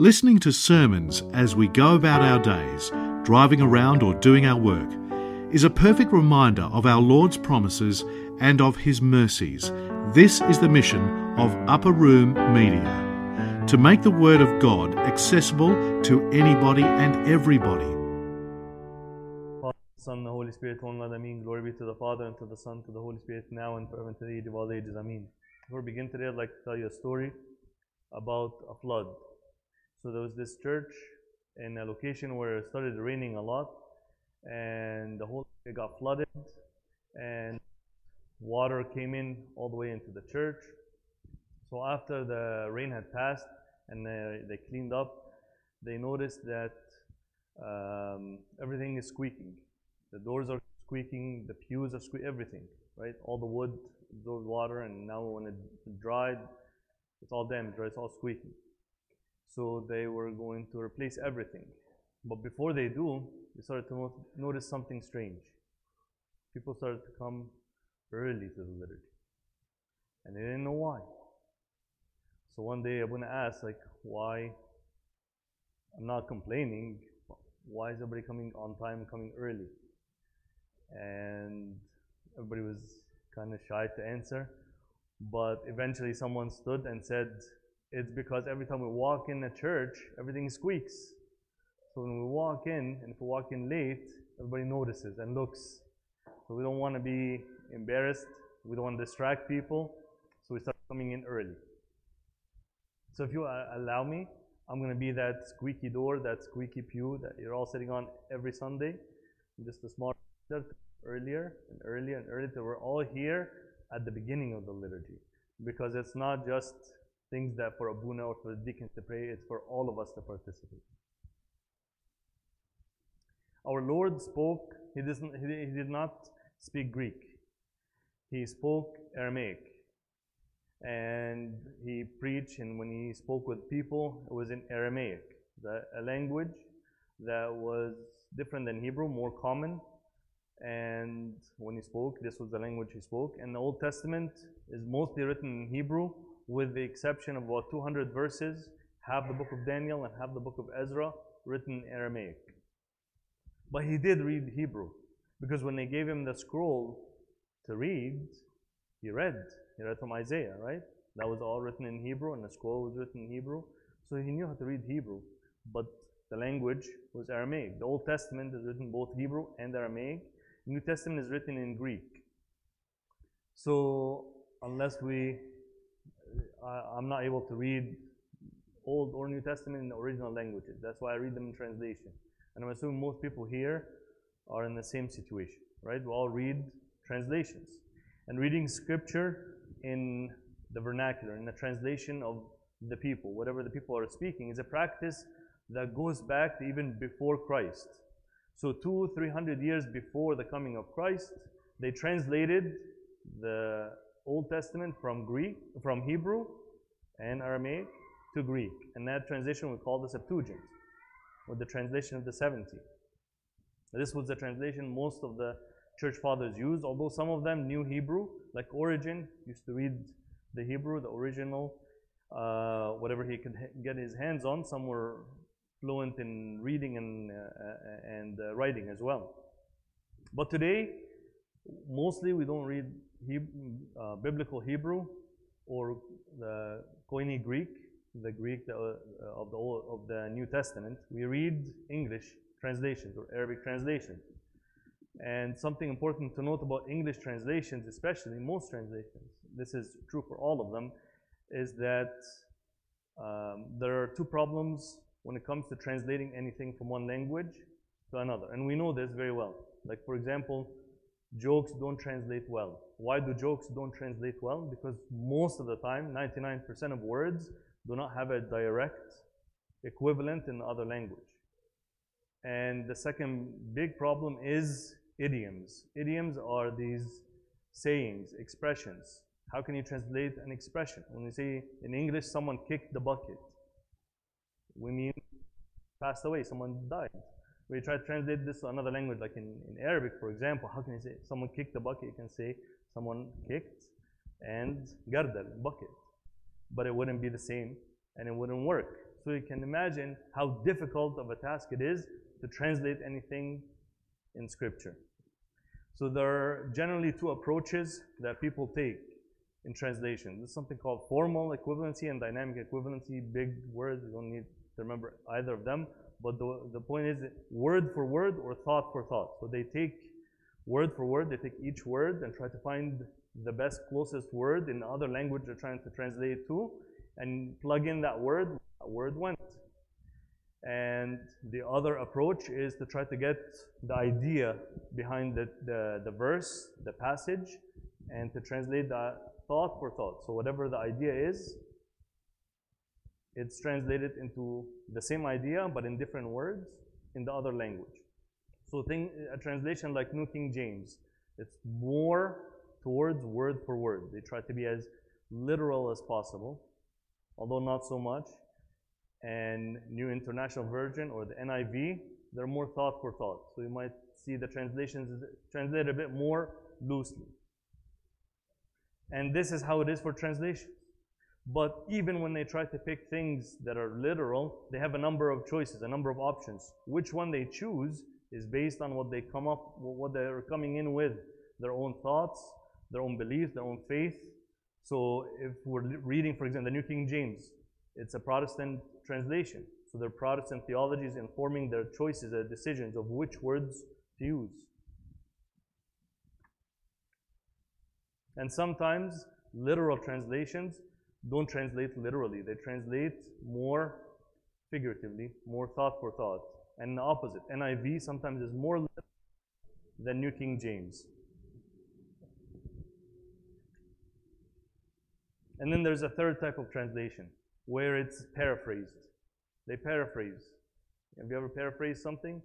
Listening to sermons as we go about our days, driving around or doing our work, is a perfect reminder of our Lord's promises and of His mercies. This is the mission of Upper Room Media to make the Word of God accessible to anybody and everybody. Son, the Holy Spirit, one God, Amen. Glory be to the Father, and to the Son, to the Holy Spirit, now and forever, and to the age of all ages, Amen. Before we begin today, I'd like to tell you a story about a flood. So there was this church in a location where it started raining a lot, and the whole it got flooded, and water came in all the way into the church. So after the rain had passed and they, they cleaned up, they noticed that um, everything is squeaking. The doors are squeaking, the pews are squeaking, everything, right? All the wood absorbed water, and now when it dried, it's all damaged, right? It's all squeaking. So they were going to replace everything. But before they do, they started to notice something strange. People started to come early to the liturgy. And they didn't know why. So one day Abuna asked, like, why? I'm not complaining. Why is everybody coming on time, coming early? And everybody was kind of shy to answer. But eventually someone stood and said, it's because every time we walk in a church, everything squeaks. So when we walk in, and if we walk in late, everybody notices and looks. So we don't want to be embarrassed. We don't want to distract people. So we start coming in early. So if you uh, allow me, I'm going to be that squeaky door, that squeaky pew that you're all sitting on every Sunday. I'm just a small earlier and earlier and earlier till we're all here at the beginning of the liturgy. Because it's not just things that for Abuna or for the deacons to pray, it's for all of us to participate. Our Lord spoke, he, doesn't, he, he did not speak Greek. He spoke Aramaic. And he preached, and when he spoke with people, it was in Aramaic, the, a language that was different than Hebrew, more common. And when he spoke, this was the language he spoke. And the Old Testament is mostly written in Hebrew, with the exception of about 200 verses, half the book of Daniel and half the book of Ezra, written in Aramaic. But he did read Hebrew, because when they gave him the scroll to read, he read. He read from Isaiah, right? That was all written in Hebrew, and the scroll was written in Hebrew. So he knew how to read Hebrew, but the language was Aramaic. The Old Testament is written both Hebrew and Aramaic. The New Testament is written in Greek. So unless we, I, I'm not able to read Old or New Testament in the original languages. That's why I read them in translation. And I'm assuming most people here are in the same situation, right? We all read translations. And reading scripture in the vernacular, in the translation of the people, whatever the people are speaking, is a practice that goes back to even before Christ. So two, three hundred years before the coming of Christ, they translated the Old Testament from Greek, from Hebrew and Aramaic to Greek. And that translation we call the Septuagint, or the translation of the 70. This was the translation most of the church fathers used, although some of them knew Hebrew, like Origen used to read the Hebrew, the original, uh, whatever he could get his hands on. Some were fluent in reading and, uh, and uh, writing as well. But today, mostly we don't read uh, biblical Hebrew or the Koine Greek, the Greek uh, of, the Old, of the New Testament. We read English translations or Arabic translations. And something important to note about English translations, especially most translations, this is true for all of them, is that um, there are two problems when it comes to translating anything from one language to another. And we know this very well. Like, for example, jokes don't translate well. Why do jokes don't translate well? Because most of the time, 99% of words do not have a direct equivalent in the other language. And the second big problem is idioms. Idioms are these sayings, expressions. How can you translate an expression? When you say in English, someone kicked the bucket, we mean passed away, someone died. We try to translate this to another language, like in, in Arabic, for example. How can you say someone kicked the bucket? You can say someone kicked and gardal, bucket. But it wouldn't be the same and it wouldn't work. So you can imagine how difficult of a task it is to translate anything in Scripture. So there are generally two approaches that people take in translation. There's something called formal equivalency and dynamic equivalency. Big words, you don't need to remember either of them. But the, the point is word for word or thought for thought. So they take word for word, they take each word and try to find the best closest word in the other language they're trying to translate to and plug in that word, that word went. And the other approach is to try to get the idea behind the, the, the verse, the passage, and to translate that thought for thought. So whatever the idea is, it's translated into the same idea but in different words in the other language. So think a translation like New King James, it's more towards word for word. They try to be as literal as possible, although not so much. And New International Version or the NIV, they're more thought for thought. So you might see the translations translated a bit more loosely. And this is how it is for translation. But even when they try to pick things that are literal, they have a number of choices, a number of options. Which one they choose is based on what they come up, what they're coming in with, their own thoughts, their own beliefs, their own faith. So if we're reading, for example, the New King James, it's a Protestant translation. So their Protestant theology is informing their choices, their decisions of which words to use. And sometimes literal translations don't translate literally. They translate more figuratively, more thought for thought. And the opposite. NIV sometimes is more than New King James. And then there's a third type of translation where it's paraphrased. They paraphrase. Have you ever paraphrased something?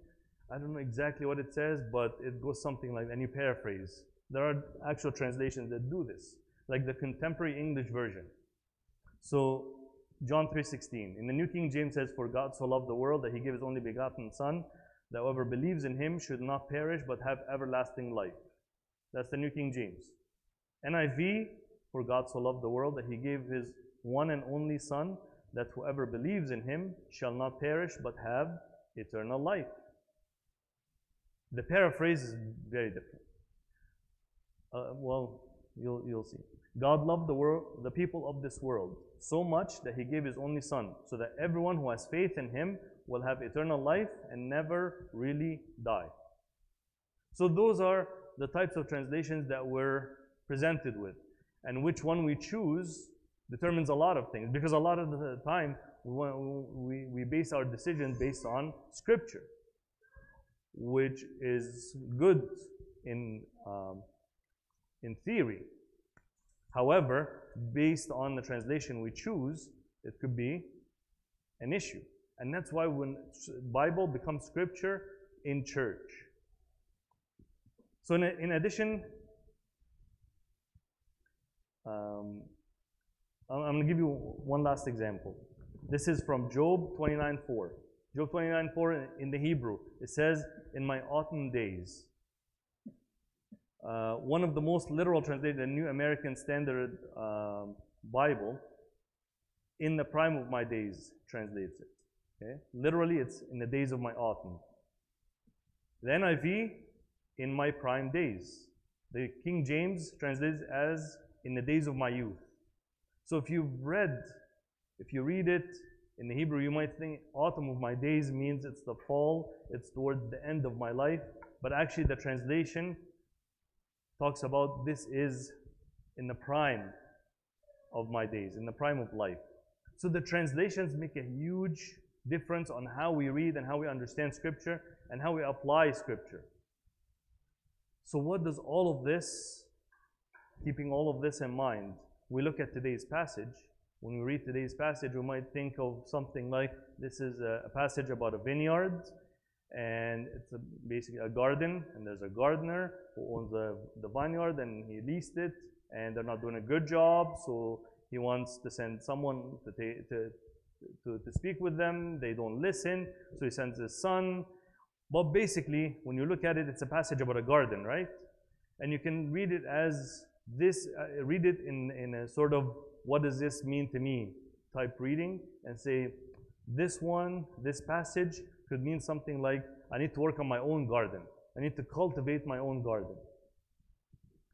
I don't know exactly what it says, but it goes something like, and you paraphrase. There are actual translations that do this, like the contemporary English version. So John 3:16 in the New King James says, "For God so loved the world that He gave His only begotten Son, that whoever believes in Him should not perish but have everlasting life." That's the New King James. NIV, "For God so loved the world that He gave His one and only Son, that whoever believes in Him shall not perish but have eternal life." The paraphrase is very different. Uh, well, you'll you'll see. God loved the world, the people of this world so much that he gave his only son so that everyone who has faith in him will have eternal life and never really die. So those are the types of translations that we're presented with. And which one we choose determines a lot of things because a lot of the time we, we base our decision based on scripture, which is good in, um, in theory. However, based on the translation we choose, it could be an issue. And that's why when Bible becomes scripture in church. So in, in addition, um, I'm going to give you one last example. This is from Job 29:4. Job 29:4 in the Hebrew, it says, "In my autumn days." Uh, one of the most literal translated, the New American Standard um, Bible, in the prime of my days translates it. Okay? Literally, it's in the days of my autumn. The NIV, in my prime days. The King James translates as in the days of my youth. So if you've read, if you read it in the Hebrew, you might think autumn of my days means it's the fall, it's towards the end of my life. But actually, the translation talks about this is in the prime of my days, in the prime of life. So the translations make a huge difference on how we read and how we understand Scripture and how we apply Scripture. So, what does all of this, keeping all of this in mind, we look at today's passage. When we read today's passage, we might think of something like this is a, passage about a vineyard and it's a, basically a garden, and there's a gardener who owns the, the vineyard, and he leased it, and they're not doing a good job, so he wants to send someone to, to, to, to speak with them. They don't listen, so he sends his son. But basically, when you look at it, it's a passage about a garden, right? And you can read it as this, uh, read it in, in a sort of what does this mean to me type reading, and say, This one, this passage could mean something like I need to work on my own garden. I need to cultivate my own garden.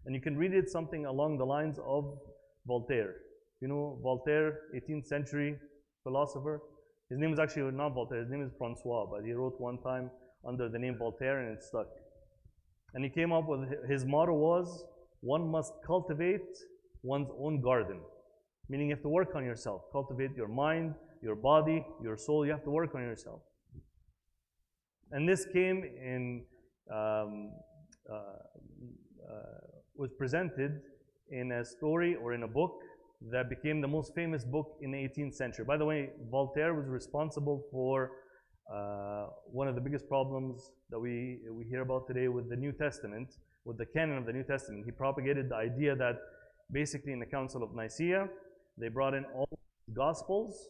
And you can read it something along the lines of Voltaire. You know, Voltaire, 18th century philosopher. His name is actually not Voltaire, his name is Francois, but he wrote one time under the name Voltaire and it stuck. And he came up with his motto was one must cultivate one's own garden. Meaning you have to work on yourself, cultivate your mind, your body, your soul. You have to work on yourself. And this came in, um, uh, uh, was presented in a story or in a book that became the most famous book in the 18th century. By the way, Voltaire was responsible for uh, one of the biggest problems that we, we hear about today with the New Testament, with the canon of the New Testament. He propagated the idea that basically in the Council of Nicaea, they brought in all the Gospels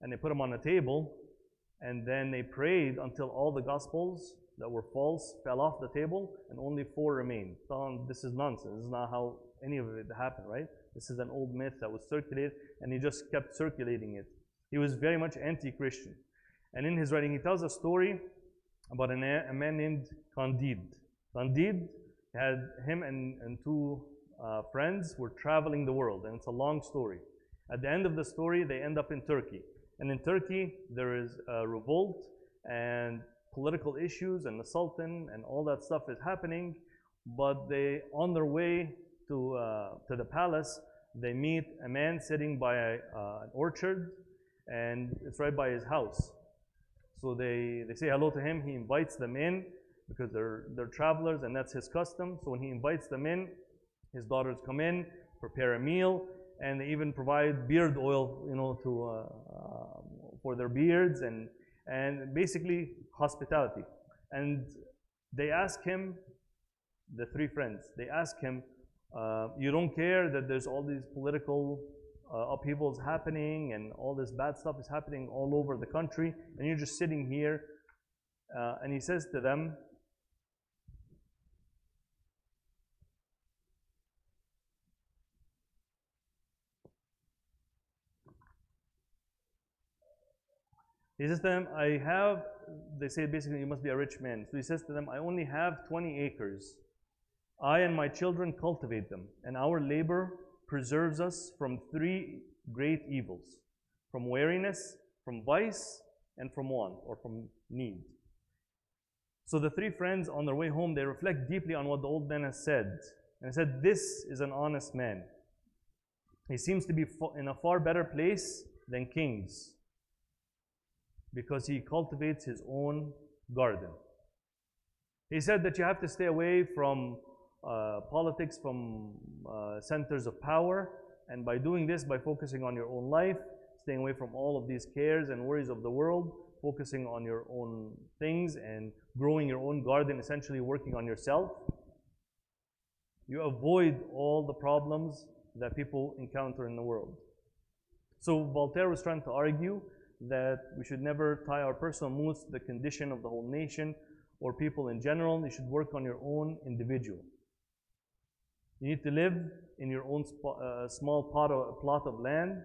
and they put them on a table, and then they prayed until all the Gospels that were false fell off the table, and only four remained. This is nonsense. This is not how any of it happened, right? This is an old myth that was circulated, and he just kept circulating it. He was very much anti Christian. And in his writing, he tells a story about a man named Candide. Candide had him and, and two uh, friends were traveling the world, and it's a long story. At the end of the story, they end up in Turkey. And in Turkey, there is a revolt and political issues, and the Sultan and all that stuff is happening. But they, on their way to, uh, to the palace, they meet a man sitting by a, uh, an orchard, and it's right by his house. So they, they say hello to him. He invites them in because they're, they're travelers and that's his custom. So when he invites them in, his daughters come in, prepare a meal, and they even provide beard oil, you know, to, uh, uh, for their beards and, and basically hospitality. And they ask him, the three friends, they ask him, uh, you don't care that there's all these political uh, upheavals happening and all this bad stuff is happening all over the country, and you're just sitting here. Uh, and he says to them, He says to them, I have, they say basically, you must be a rich man. So he says to them, I only have 20 acres. I and my children cultivate them, and our labor preserves us from three great evils from weariness, from vice, and from want or from need. So the three friends on their way home, they reflect deeply on what the old man has said. And he said, This is an honest man. He seems to be in a far better place than kings because he cultivates his own garden. He said that you have to stay away from uh, politics from uh, centers of power. And by doing this, by focusing on your own life, staying away from all of these cares and worries of the world, focusing on your own things and growing your own garden, essentially working on yourself, you avoid all the problems that people encounter in the world. So Voltaire was trying to argue that we should never tie our personal moods to the condition of the whole nation or people in general. You should work on your own individual. You need to live in your own uh, small plot of, plot of land.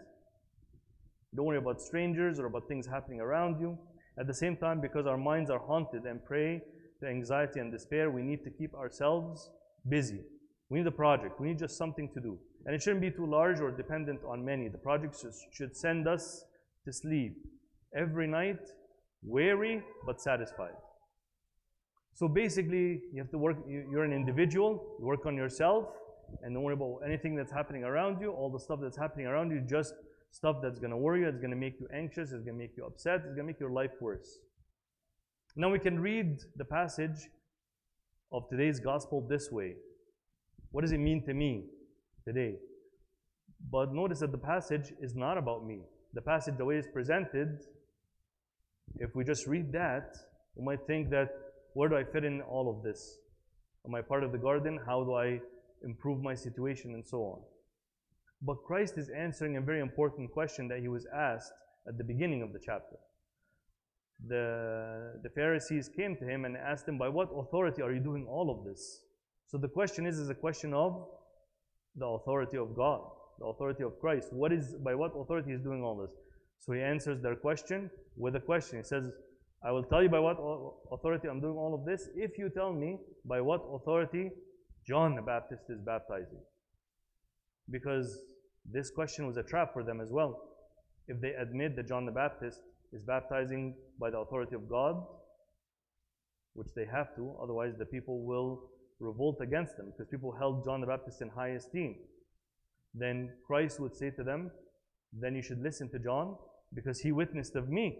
Don't worry about strangers or about things happening around you. At the same time, because our minds are haunted and prey to anxiety and despair, we need to keep ourselves busy. We need a project. We need just something to do. And it shouldn't be too large or dependent on many. The project should send us to sleep every night, weary but satisfied. So basically, you have to work, you're an individual, work on yourself, and don't worry about anything that's happening around you. All the stuff that's happening around you, just stuff that's going to worry you, it's going to make you anxious, it's going to make you upset, it's going to make your life worse. Now we can read the passage of today's gospel this way. What does it mean to me today? But notice that the passage is not about me. The passage, the way it's presented, if we just read that, we might think that where do I fit in all of this? Am I part of the garden? How do I improve my situation, and so on. But Christ is answering a very important question that he was asked at the beginning of the chapter. The, the Pharisees came to him and asked him, By what authority are you doing all of this? So the question is, is a question of the authority of God, the authority of Christ. What is by what authority is doing all this? So he answers their question with a question. He says, I will tell you by what authority I'm doing all of this if you tell me by what authority John the Baptist is baptizing. Because this question was a trap for them as well. If they admit that John the Baptist is baptizing by the authority of God, which they have to, otherwise the people will revolt against them because people held John the Baptist in high esteem. Then Christ would say to them, Then you should listen to John because he witnessed of me.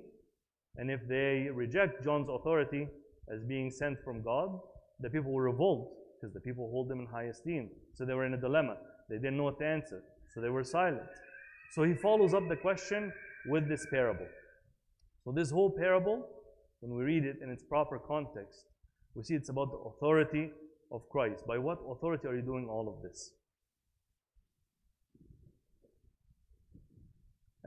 And if they reject John's authority as being sent from God, the people will revolt because the people hold him in high esteem. So they were in a dilemma. They didn't know what to answer. So they were silent. So he follows up the question with this parable. So this whole parable, when we read it in its proper context, we see it's about the authority of Christ. By what authority are you doing all of this?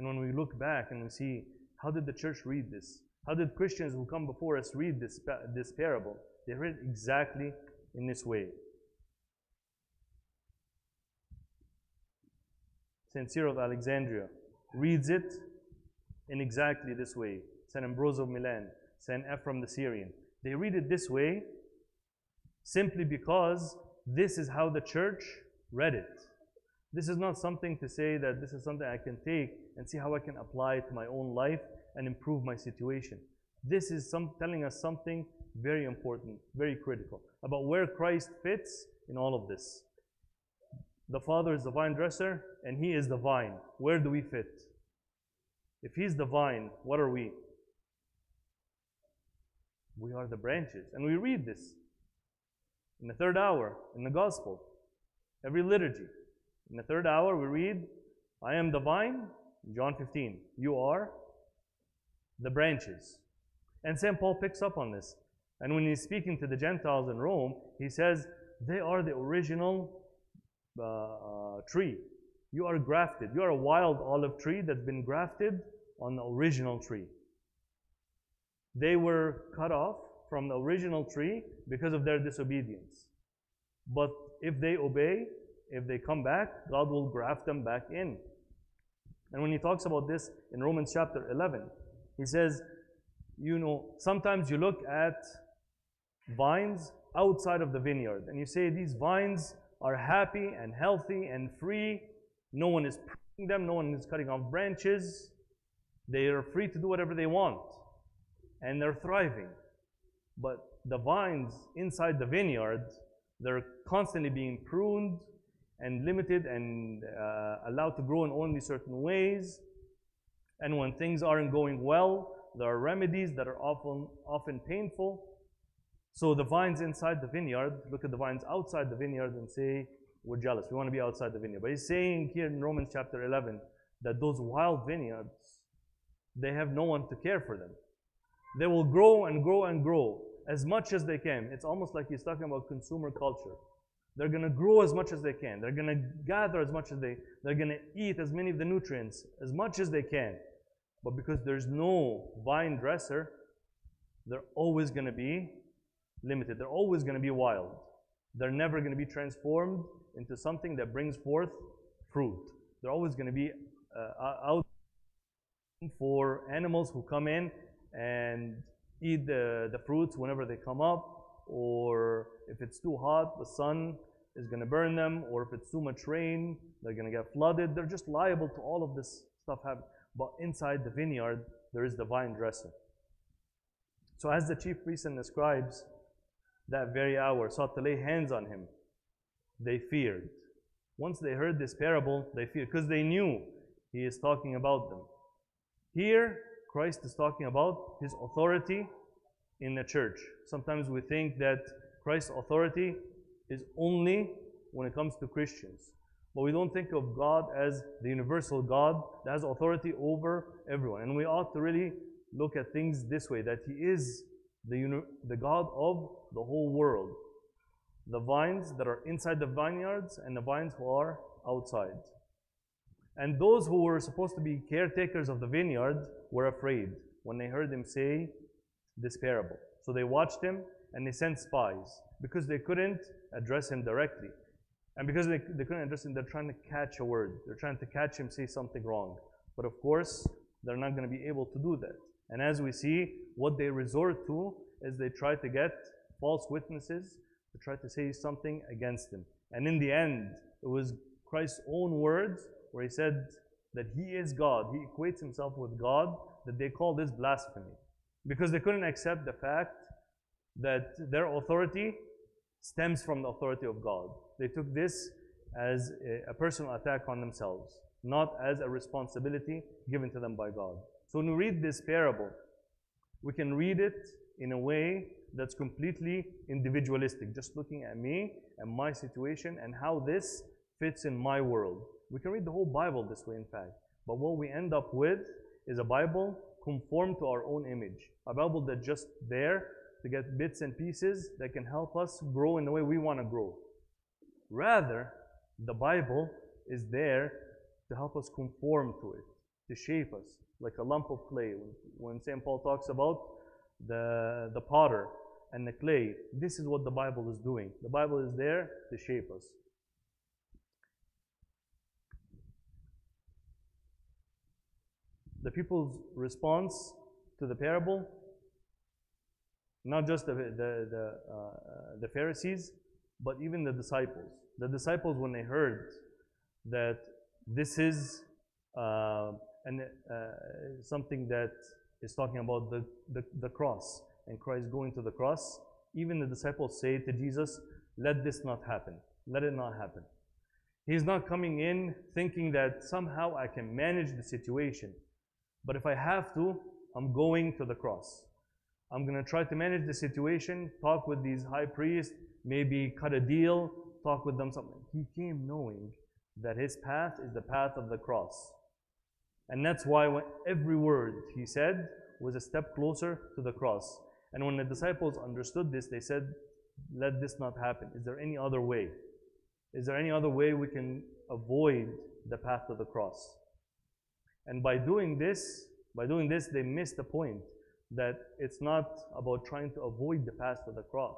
And when we look back and we see how did the church read this? How did Christians who come before us read this, this parable? They read it exactly in this way. St. Cyril of Alexandria reads it in exactly this way. St. Ambrose of Milan, St. Ephraim the Syrian. They read it this way simply because this is how the church read it. This is not something to say that this is something I can take and see how I can apply it to my own life and improve my situation. This is some, telling us something very important, very critical about where Christ fits in all of this. The Father is the vine dresser and He is the vine. Where do we fit? If He's the vine, what are we? We are the branches. And we read this in the third hour in the Gospel, every liturgy. In the third hour, we read, I am the vine, John 15. You are the branches. And St. Paul picks up on this. And when he's speaking to the Gentiles in Rome, he says, They are the original uh, uh, tree. You are grafted. You are a wild olive tree that's been grafted on the original tree. They were cut off from the original tree because of their disobedience. But if they obey, if they come back, God will graft them back in. And when he talks about this in Romans chapter 11, he says, you know, sometimes you look at vines outside of the vineyard and you say these vines are happy and healthy and free. No one is pruning them, no one is cutting off branches. They are free to do whatever they want and they're thriving. But the vines inside the vineyard, they're constantly being pruned and limited and uh, allowed to grow in only certain ways. And when things aren't going well, there are remedies that are often, often painful. So the vines inside the vineyard, look at the vines outside the vineyard and say, we're jealous. We want to be outside the vineyard. But he's saying here in Romans chapter 11 that those wild vineyards, they have no one to care for them. They will grow and grow and grow as much as they can. It's almost like he's talking about consumer culture. They're going to grow as much as they can. They're going to gather as much as they, they're going to eat as many of the nutrients as much as they can. But because there's no vine dresser, they're always going to be limited. They're always going to be wild. They're never going to be transformed into something that brings forth fruit. They're always going to be uh, out for animals who come in and eat the, the fruits whenever they come up, or if it's too hot, the sun is going to burn them, or if it's too much rain, they're going to get flooded. They're just liable to all of this stuff happen. But inside the vineyard, there is the vine dresser. So as the chief priests and the scribes that very hour sought to lay hands on him, they feared. Once they heard this parable, they feared because they knew he is talking about them. Here, Christ is talking about his authority in the church. Sometimes we think that Christ's authority is only when it comes to Christians. But we don't think of God as the universal God that has authority over everyone. And we ought to really look at things this way that He is the, the God of the whole world. The vines that are inside the vineyards and the vines who are outside. And those who were supposed to be caretakers of the vineyard were afraid when they heard him say this parable. So they watched him and they sent spies because they couldn't address him directly. And because they, they couldn't address him, they're trying to catch a word. They're trying to catch him say something wrong. But of course, they're not going to be able to do that. And as we see, what they resort to is they try to get false witnesses to try to say something against him. And in the end, it was Christ's own words where he said that he is God. He equates himself with God, that they call this blasphemy. Because they couldn't accept the fact that their authority stems from the authority of God. They took this as a, a personal attack on themselves, not as a responsibility given to them by God. So when we read this parable, we can read it in a way that's completely individualistic, just looking at me and my situation and how this fits in my world. We can read the whole Bible this way, in fact. But what we end up with is a Bible conformed to our own image, a Bible that's just there to get bits and pieces that can help us grow in the way we want to grow. Rather, the Bible is there to help us conform to it, to shape us, like a lump of clay. When St. Paul talks about the, the potter and the clay, this is what the Bible is doing. The Bible is there to shape us. The people's response to the parable not just the, the, the, uh, the Pharisees, but even the disciples. The disciples, when they heard that this is uh, and, uh, something that is talking about the, the, the cross and Christ going to the cross, even the disciples say to Jesus, Let this not happen. Let it not happen. He's not coming in thinking that somehow I can manage the situation. But if I have to, I'm going to the cross. I'm going to try to manage the situation, talk with these high priests, maybe cut a deal, talk with them something. He came knowing that his path is the path of the cross. And that's why when every word he said was a step closer to the cross. And when the disciples understood this, they said, Let this not happen. Is there any other way? Is there any other way we can avoid the path of the cross? And by doing this, by doing this, they missed the point that it's not about trying to avoid the path of the cross.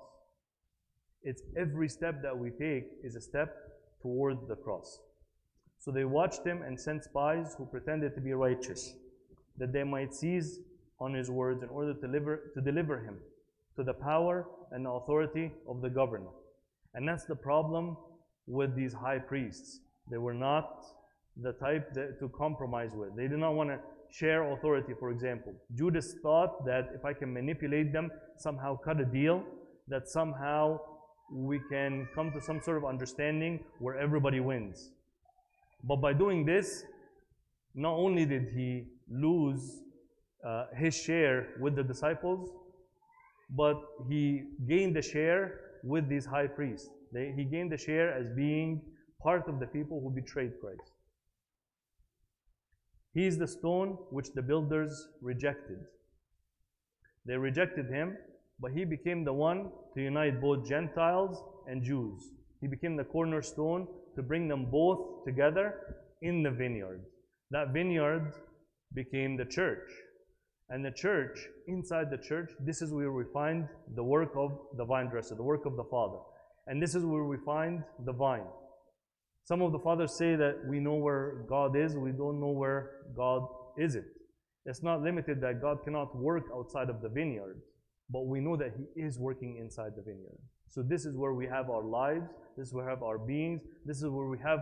It's every step that we take is a step toward the cross. So they watched him and sent spies who pretended to be righteous, that they might seize on his words in order to deliver, to deliver him to the power and authority of the governor. And that's the problem with these high priests. They were not the type that, to compromise with. They did not want to share authority, for example. Judas thought that if I can manipulate them, somehow cut a deal, that somehow we can come to some sort of understanding where everybody wins. But by doing this, not only did he lose uh, his share with the disciples, but he gained a share with these high priests. They, he gained a share as being part of the people who betrayed Christ. He is the stone which the builders rejected. They rejected him, but he became the one to unite both Gentiles and Jews. He became the cornerstone to bring them both together in the vineyard. That vineyard became the church. And the church, inside the church, this is where we find the work of the vine dresser, the work of the Father. And this is where we find the vine. Some of the fathers say that we know where God is, we don't know where God isn't. It's not limited that God cannot work outside of the vineyard, but we know that He is working inside the vineyard. So this is where we have our lives, this is where we have our beings, this is where we have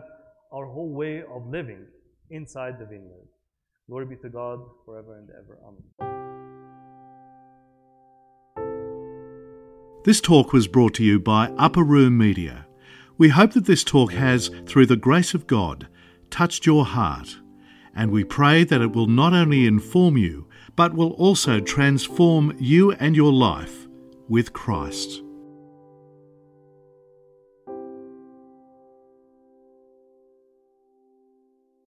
our whole way of living inside the vineyard. Glory be to God forever and ever. Amen. This talk was brought to you by Upper Room Media. We hope that this talk has, through the grace of God, touched your heart, and we pray that it will not only inform you, but will also transform you and your life with Christ.